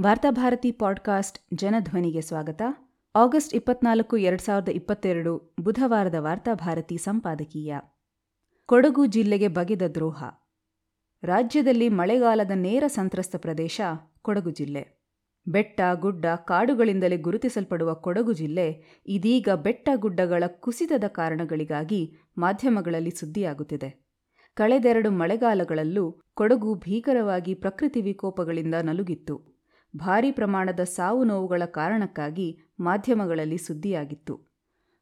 Varthabharati podcast ಜನಧ್ವನಿಗೆ ಸ್ವಾಗತ. August ಇಪ್ಪತ್ನಾಲ್ಕು, ಎರಡು ಸಾವಿರದ ಇಪ್ಪತ್ತೆರಡು ಬುಧವಾರದ ವಾರ್ತಾಭಾರತಿ ಸಂಪಾದಕೀಯ. ಕೊಡಗು ಜಿಲ್ಲೆಗೆ ಬಗೆದ ದ್ರೋಹ. ರಾಜ್ಯದಲ್ಲಿ ಮಳೆಗಾಲದ ನೇರ ಸಂತ್ರಸ್ತ ಪ್ರದೇಶ ಕೊಡಗು ಜಿಲ್ಲೆ. ಬೆಟ್ಟ, ಗುಡ್ಡ ಕಾಡುಗಳಿಂದಲೇ ಗುರುತಿಸಲ್ಪಡುವ ಕೊಡಗು ಜಿಲ್ಲೆ ಇದೀಗ ಬೆಟ್ಟ ಗುಡ್ಡಗಳ ಕುಸಿತದ ಕಾರಣಗಳಿಗಾಗಿ ಮಾಧ್ಯಮಗಳಲ್ಲಿ ಸುದ್ದಿಯಾಗುತ್ತಿದೆ. ಕಳೆದೆರಡು ಮಳೆಗಾಲಗಳಲ್ಲೂ ಕೊಡಗು ಭೀಕರವಾಗಿ ಪ್ರಕೃತಿ ವಿಕೋಪಗಳಿಂದ ನಲುಗಿತ್ತು. ಭಾರೀ ಪ್ರಮಾಣದ ಸಾವು ನೋವುಗಳ ಕಾರಣಕ್ಕಾಗಿ ಮಾಧ್ಯಮಗಳಲ್ಲಿ ಸುದ್ದಿಯಾಗಿತ್ತು.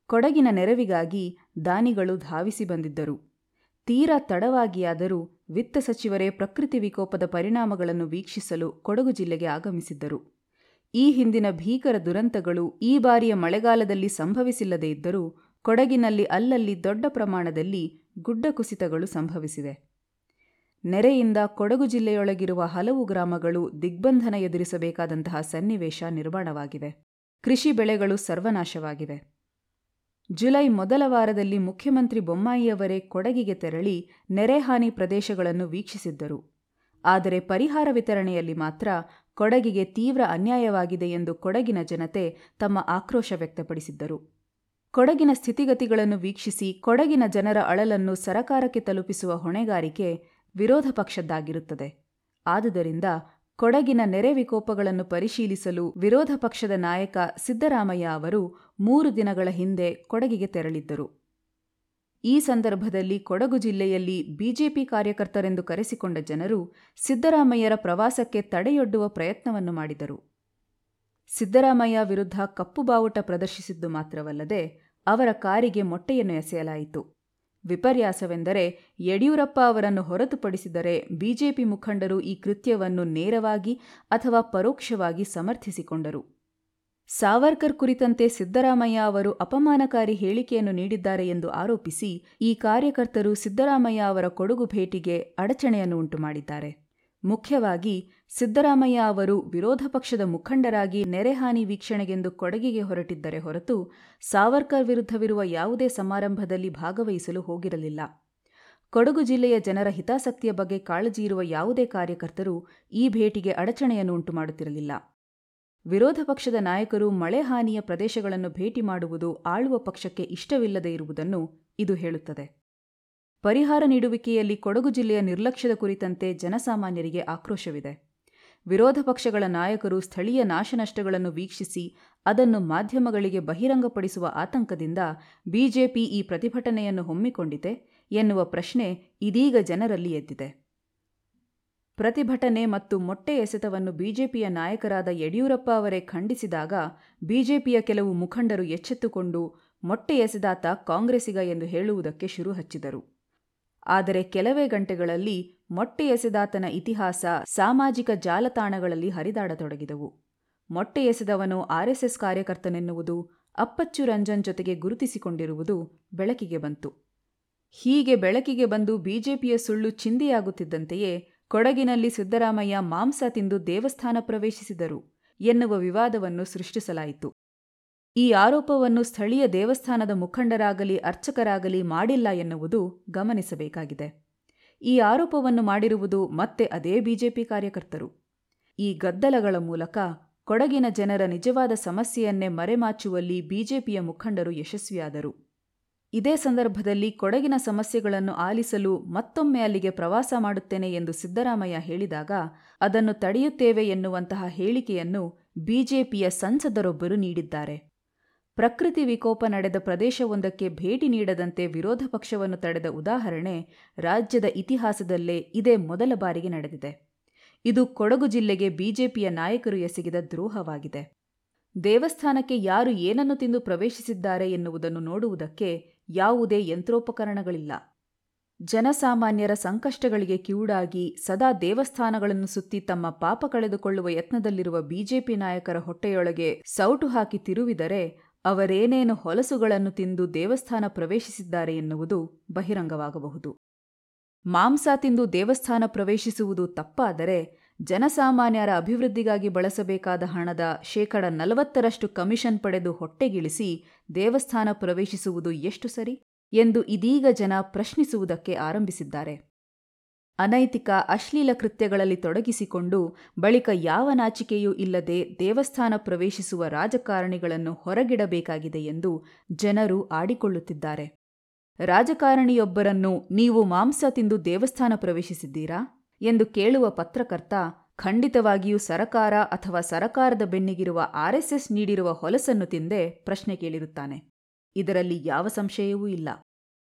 ಕೊಡಗಿನ ನೆರವಿಗಾಗಿ ದಾನಿಗಳು ಧಾವಿಸಿ ಬಂದಿದ್ದರು. ತೀರಾ ತಡವಾಗಿಯಾದರೂ ವಿತ್ತ ಸಚಿವರೇ ಪ್ರಕೃತಿ ವಿಕೋಪದ ಪರಿಣಾಮಗಳನ್ನು ವೀಕ್ಷಿಸಲು ಕೊಡಗು ಜಿಲ್ಲೆಗೆ ಆಗಮಿಸಿದ್ದರು. ಈ ಹಿಂದಿನ ಭೀಕರ ದುರಂತಗಳು ಈ ಬಾರಿಯ ಮಳೆಗಾಲದಲ್ಲಿ ಸಂಭವಿಸಿಲ್ಲದೇ ಇದ್ದರೂ ಕೊಡಗಿನಲ್ಲಿ ಅಲ್ಲಲ್ಲಿ ದೊಡ್ಡ ಪ್ರಮಾಣದಲ್ಲಿ ಗುಡ್ಡ ಕುಸಿತಗಳು ಸಂಭವಿಸಿವೆ. ನೆರೆಯಿಂದ ಕೊಡಗು ಜಿಲ್ಲೆಯೊಳಗಿರುವ ಹಲವು ಗ್ರಾಮಗಳು ದಿಗ್ಬಂಧನ ಎದುರಿಸಬೇಕಾದಂತಹ ಸನ್ನಿವೇಶ ನಿರ್ಮಾಣವಾಗಿವೆ. ಕೃಷಿ ಬೆಳೆಗಳು ಸರ್ವನಾಶವಾಗಿವೆ. ಜುಲೈ ಮೊದಲ ವಾರದಲ್ಲಿ ಮುಖ್ಯಮಂತ್ರಿ ಬೊಮ್ಮಾಯಿಯವರೇ ಕೊಡಗಿಗೆ ತೆರಳಿ ನೆರೆಹಾನಿ ಪ್ರದೇಶಗಳನ್ನು ವೀಕ್ಷಿಸಿದ್ದರು. ಆದರೆ ಪರಿಹಾರ ವಿತರಣೆಯಲ್ಲಿ ಮಾತ್ರ ಕೊಡಗಿಗೆ ತೀವ್ರ ಅನ್ಯಾಯವಾಗಿದೆ ಎಂದು ಕೊಡಗಿನ ಜನತೆ ತಮ್ಮ ಆಕ್ರೋಶ ವ್ಯಕ್ತಪಡಿಸಿದ್ದರು. ಕೊಡಗಿನ ಸ್ಥಿತಿಗತಿಗಳನ್ನು ವೀಕ್ಷಿಸಿ ಕೊಡಗಿನ ಜನರ ಅಳಲನ್ನು ಸರಕಾರಕ್ಕೆ ತಲುಪಿಸುವ ಹೊಣೆಗಾರಿಕೆ ವಿರೋಧ ಪಕ್ಷದ್ದಾಗಿರುತ್ತದೆ. ಆದುದರಿಂದ ಕೊಡಗಿನ ನೆರೆ ವಿಕೋಪಗಳನ್ನು ಪರಿಶೀಲಿಸಲು ವಿರೋಧ ಪಕ್ಷದ ನಾಯಕ ಸಿದ್ದರಾಮಯ್ಯ ಅವರು ಮೂರು ದಿನಗಳ ಹಿಂದೆ ಕೊಡಗಿಗೆ ತೆರಳಿದ್ದರು. ಈ ಸಂದರ್ಭದಲ್ಲಿ ಕೊಡಗು ಜಿಲ್ಲೆಯಲ್ಲಿ ಬಿಜೆಪಿ ಕಾರ್ಯಕರ್ತರೆಂದು ಕರೆಸಿಕೊಂಡ ಜನರು ಸಿದ್ದರಾಮಯ್ಯರ ಪ್ರವಾಸಕ್ಕೆ ತಡೆಯೊಡ್ಡುವ ಪ್ರಯತ್ನವನ್ನು ಮಾಡಿದರು. ಸಿದ್ದರಾಮಯ್ಯ ವಿರುದ್ಧ ಕಪ್ಪು ಬಾವುಟ ಪ್ರದರ್ಶಿಸಿದ್ದು ಮಾತ್ರವಲ್ಲದೆ ಅವರ ಕಾರಿಗೆ ಮೊಟ್ಟೆಯನ್ನು ಎಸೆಯಲಾಯಿತು. ವಿಪರ್ಯಾಸವೆಂದರೆ ಯಡಿಯೂರಪ್ಪ ಅವರನ್ನು ಹೊರತುಪಡಿಸಿದರೆ ಬಿಜೆಪಿ ಮುಖಂಡರು ಈ ಕೃತ್ಯವನ್ನು ನೇರವಾಗಿ ಅಥವಾ ಪರೋಕ್ಷವಾಗಿ ಸಮರ್ಥಿಸಿಕೊಂಡರು. ಸಾವರ್ಕರ್ ಕುರಿತಂತೆ ಸಿದ್ದರಾಮಯ್ಯ ಅವರು ಅಪಮಾನಕಾರಿ ಹೇಳಿಕೆಯನ್ನು ನೀಡಿದ್ದಾರೆ ಎಂದು ಆರೋಪಿಸಿ ಈ ಕಾರ್ಯಕರ್ತರು ಸಿದ್ದರಾಮಯ್ಯ ಅವರ ಕೊಡಗು ಭೇಟಿಗೆ ಅಡಚಣೆಯನ್ನು ಉಂಟುಮಾಡಿದ್ದಾರೆ. ಮುಖ್ಯವಾಗಿ ಸಿದ್ದರಾಮಯ್ಯ ಅವರು ವಿರೋಧ ಪಕ್ಷದ ಮುಖಂಡರಾಗಿ ನೆರೆಹಾನಿ ವೀಕ್ಷಣೆಗೆಂದು ಕೊಡಗಿಗೆ ಹೊರಟಿದ್ದರೆ ಹೊರತು ಸಾವರ್ಕರ್ ವಿರುದ್ಧವಿರುವ ಯಾವುದೇ ಸಮಾರಂಭದಲ್ಲಿ ಭಾಗವಹಿಸಲು ಹೋಗಿರಲಿಲ್ಲ. ಕೊಡಗು ಜಿಲ್ಲೆಯ ಜನರ ಹಿತಾಸಕ್ತಿಯ ಬಗ್ಗೆ ಕಾಳಜಿ ಇರುವ ಯಾವುದೇ ಕಾರ್ಯಕರ್ತರು ಈ ಭೇಟಿಗೆ ಅಡಚಣೆಯನ್ನು ಉಂಟುಮಾಡುತ್ತಿರಲಿಲ್ಲ. ವಿರೋಧ ಪಕ್ಷದ ನಾಯಕರು ಮಳೆ ಹಾನಿಯ ಪ್ರದೇಶಗಳನ್ನು ಭೇಟಿ ಮಾಡುವುದು ಆಳುವ ಪಕ್ಷಕ್ಕೆ ಇಷ್ಟವಿಲ್ಲದೇ ಇರುವುದನ್ನು ಇದು ಹೇಳುತ್ತದೆ. ಪರಿಹಾರ ನೀಡುವಿಕೆಯಲ್ಲಿ ಕೊಡಗು ಜಿಲ್ಲೆಯ ನಿರ್ಲಕ್ಷ್ಯದ ಕುರಿತಂತೆ ಜನಸಾಮಾನ್ಯರಿಗೆ ಆಕ್ರೋಶವಿದೆ. ವಿರೋಧ ಪಕ್ಷಗಳ ನಾಯಕರು ಸ್ಥಳೀಯ ನಾಶನಷ್ಟಗಳನ್ನು ವೀಕ್ಷಿಸಿ ಅದನ್ನು ಮಾಧ್ಯಮಗಳಿಗೆ ಬಹಿರಂಗಪಡಿಸುವ ಆತಂಕದಿಂದ ಬಿಜೆಪಿ ಈ ಪ್ರತಿಭಟನೆಯನ್ನು ಹೊಮ್ಮಿಕೊಂಡಿದೆ ಎನ್ನುವ ಪ್ರಶ್ನೆ ಇದೀಗ ಜನರಲ್ಲಿ ಎದ್ದಿದೆ. ಪ್ರತಿಭಟನೆ ಮತ್ತು ಮೊಟ್ಟೆ ಎಸೆತವನ್ನು ಬಿಜೆಪಿಯ ನಾಯಕರಾದ ಯಡಿಯೂರಪ್ಪ ಅವರೇ ಖಂಡಿಸಿದಾಗ ಬಿಜೆಪಿಯ ಕೆಲವು ಮುಖಂಡರು ಎಚ್ಚೆತ್ತುಕೊಂಡು ಮೊಟ್ಟೆ ಎಸೆದಾತ ಕಾಂಗ್ರೆಸಿಗ ಎಂದು ಹೇಳುವುದಕ್ಕೆ ಶುರು ಹಚ್ಚಿದರು ಆದರೆ ಕೆಲವೇ ಗಂಟೆಗಳಲ್ಲಿ ಮೊಟ್ಟೆಯೆಸೆದಾತನ ಇತಿಹಾಸ ಸಾಮಾಜಿಕ ಜಾಲತಾಣಗಳಲ್ಲಿ ಹರಿದಾಡತೊಡಗಿದವು. ಮೊಟ್ಟೆ ಎಸೆದವನು ಆರ್ಎಸ್ಎಸ್ ಕಾರ್ಯಕರ್ತನೆನ್ನುವುದು ಅಪ್ಪಚ್ಚು ರಂಜನ್ ಜೊತೆಗೆ ಗುರುತಿಸಿಕೊಂಡಿರುವುದು ಬೆಳಕಿಗೆ ಬಂತು. ಹೀಗೆ ಬೆಳಕಿಗೆ ಬಂದು ಬಿಜೆಪಿಯ ಸುಳ್ಳು ಚಿಂದಿಯಾಗುತ್ತಿದ್ದಂತೆಯೇ ಕೊಡಗಿನಲ್ಲಿ ಸಿದ್ದರಾಮಯ್ಯ ಮಾಂಸ ತಿಂದು ದೇವಸ್ಥಾನ ಪ್ರವೇಶಿಸಿದರು ಎನ್ನುವ ವಿವಾದವನ್ನು ಸೃಷ್ಟಿಸಲಾಯಿತು. ಈ ಆರೋಪವನ್ನು ಸ್ಥಳೀಯ ದೇವಸ್ಥಾನದ ಮುಖಂಡರಾಗಲಿ, ಅರ್ಚಕರಾಗಲಿ ಮಾಡಿಲ್ಲ ಎನ್ನುವುದು ಗಮನಿಸಬೇಕಾಗಿದೆ. ಈ ಆರೋಪವನ್ನು ಮಾಡಿರುವುದು ಮತ್ತೆ ಅದೇ ಬಿಜೆಪಿ ಕಾರ್ಯಕರ್ತರು. ಈ ಗದ್ದಲಗಳ ಮೂಲಕ ಕೊಡಗಿನ ಜನರ ನಿಜವಾದ ಸಮಸ್ಯೆಯನ್ನೇ ಮರೆಮಾಚುವಲ್ಲಿ ಬಿಜೆಪಿಯ ಮುಖಂಡರು ಯಶಸ್ವಿಯಾದರು. ಇದೇ ಸಂದರ್ಭದಲ್ಲಿ ಕೊಡಗಿನ ಸಮಸ್ಯೆಗಳನ್ನು ಆಲಿಸಲು ಮತ್ತೊಮ್ಮೆ ಅಲ್ಲಿಗೆ ಪ್ರವಾಸ ಮಾಡುತ್ತೇನೆ ಎಂದು ಸಿದ್ದರಾಮಯ್ಯ ಹೇಳಿದಾಗ, ಅದನ್ನು ತಡೆಯುತ್ತೇವೆ ಎನ್ನುವಂತಹ ಹೇಳಿಕೆಯನ್ನು ಬಿಜೆಪಿಯ ಸಂಸದರೊಬ್ಬರು ನೀಡಿದ್ದಾರೆ. ಪ್ರಕೃತಿ ವಿಕೋಪ ನಡೆದ ಪ್ರದೇಶವೊಂದಕ್ಕೆ ಭೇಟಿ ನೀಡದಂತೆ ವಿರೋಧ ಪಕ್ಷವನ್ನು ತಡೆದ ಉದಾಹರಣೆ ರಾಜ್ಯದ ಇತಿಹಾಸದಲ್ಲೇ ಇದೇ ಮೊದಲ ಬಾರಿಗೆ ನಡೆದಿದೆ. ಇದು ಕೊಡಗು ಜಿಲ್ಲೆಗೆ ಬಿಜೆಪಿಯ ನಾಯಕರು ಎಸಗಿದ ದ್ರೋಹವಾಗಿದೆ. ದೇವಸ್ಥಾನಕ್ಕೆ ಯಾರು ಏನನ್ನು ತಿಂದು ಪ್ರವೇಶಿಸಿದ್ದಾರೆ ಎನ್ನುವುದನ್ನು ನೋಡುವುದಕ್ಕೆ ಯಾವುದೇ ಯಂತ್ರೋಪಕರಣಗಳಿಲ್ಲ. ಜನಸಾಮಾನ್ಯರ ಸಂಕಷ್ಟಗಳಿಗೆ ಕಿವುಡಾಗಿ ಸದಾ ದೇವಸ್ಥಾನಗಳನ್ನು ಸುತ್ತಿ ತಮ್ಮ ಪಾಪ ಕಳೆದುಕೊಳ್ಳುವ ಯತ್ನದಲ್ಲಿರುವ ಬಿಜೆಪಿ ನಾಯಕರ ಹೊಟ್ಟೆಯೊಳಗೆ ಸೌಟು ಹಾಕಿ ತಿರುವಿದರೆ ಅವರೇನೇನು ಹೊಲಸುಗಳನ್ನು ತಿಂದು ದೇವಸ್ಥಾನ ಪ್ರವೇಶಿಸಿದ್ದಾರೆ ಎನ್ನುವುದು ಬಹಿರಂಗವಾಗಬಹುದು. ಮಾಂಸ ತಿಂದು ದೇವಸ್ಥಾನ ಪ್ರವೇಶಿಸುವುದು ತಪ್ಪಾದರೆ ಜನಸಾಮಾನ್ಯರ ಅಭಿವೃದ್ಧಿಗಾಗಿ ಬಳಸಬೇಕಾದ ಹಣದ ಶೇಕಡ ನಲವತ್ತರಷ್ಟು ಕಮಿಷನ್ ಪಡೆದು ಹೊಟ್ಟೆಗಿಳಿಸಿ ದೇವಸ್ಥಾನ ಪ್ರವೇಶಿಸುವುದು ಎಷ್ಟು ಸರಿ? ಎಂದು ಇದೀಗ ಜನ ಪ್ರಶ್ನಿಸುವುದಕ್ಕೆ ಆರಂಭಿಸಿದ್ದಾರೆ. ಅನೈತಿಕ, ಅಶ್ಲೀಲ ಕೃತ್ಯಗಳಲ್ಲಿ ತೊಡಗಿಸಿಕೊಂಡು ಬಳಿಕ ಯಾವ ನಾಚಿಕೆಯೂ ಇಲ್ಲದೆ ದೇವಸ್ಥಾನ ಪ್ರವೇಶಿಸುವ ರಾಜಕಾರಣಿಗಳನ್ನು ಹೊರಗಿಡಬೇಕಾಗಿದೆ ಎಂದು ಜನರು ಆಡಿಕೊಳ್ಳುತ್ತಿದ್ದಾರೆ. ರಾಜಕಾರಣಿಯೊಬ್ಬರನ್ನು ನೀವು ಮಾಂಸ ತಿಂದು ದೇವಸ್ಥಾನ ಪ್ರವೇಶಿಸಿದ್ದೀರಾ ಎಂದು ಕೇಳುವ ಪತ್ರಕರ್ತ ಖಂಡಿತವಾಗಿಯೂ ಸರಕಾರ ಅಥವಾ ಸರಕಾರದ ಬೆನ್ನಿಗಿರುವ ಆರ್ಎಸ್ಎಸ್ ನೀಡಿರುವ ಹೊಲಸನ್ನು ತಿಂದೇ ಪ್ರಶ್ನೆ ಕೇಳಿರುತ್ತಾನೆ. ಇದರಲ್ಲಿ ಯಾವ ಸಂಶಯವೂ ಇಲ್ಲ.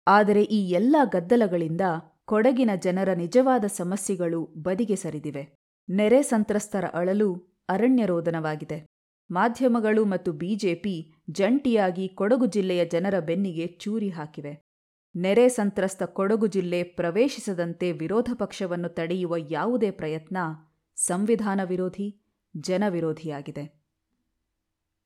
ಆದರೆ ಈ ಎಲ್ಲ ಗದ್ದಲಗಳಿಂದ ಕೊಡಗಿನ ಜನರ ನಿಜವಾದ ಸಮಸ್ಯೆಗಳು ಬದಿಗೆ ಸರಿದಿವೆ. ನೆರೆ ಸಂತ್ರಸ್ತರ ಅಳಲು ಅರಣ್ಯರೋದನವಾಗಿದೆ ಮಾಧ್ಯಮಗಳು ಮತ್ತು ಬಿಜೆಪಿ ಜಂಟಿಯಾಗಿ ಕೊಡಗು ಜಿಲ್ಲೆಯ ಜನರ ಬೆನ್ನಿಗೆ ಚೂರಿ ಹಾಕಿವೆ. ನೆರೆ ಸಂತ್ರಸ್ತ ಕೊಡಗು ಜಿಲ್ಲೆ ಪ್ರವೇಶಿಸದಂತೆ ವಿರೋಧ ಪಕ್ಷವನ್ನು ತಡೆಯುವ ಯಾವುದೇ ಪ್ರಯತ್ನ ಸಂವಿಧಾನ ವಿರೋಧಿ ಜನವಿರೋಧಿಯಾಗಿದೆ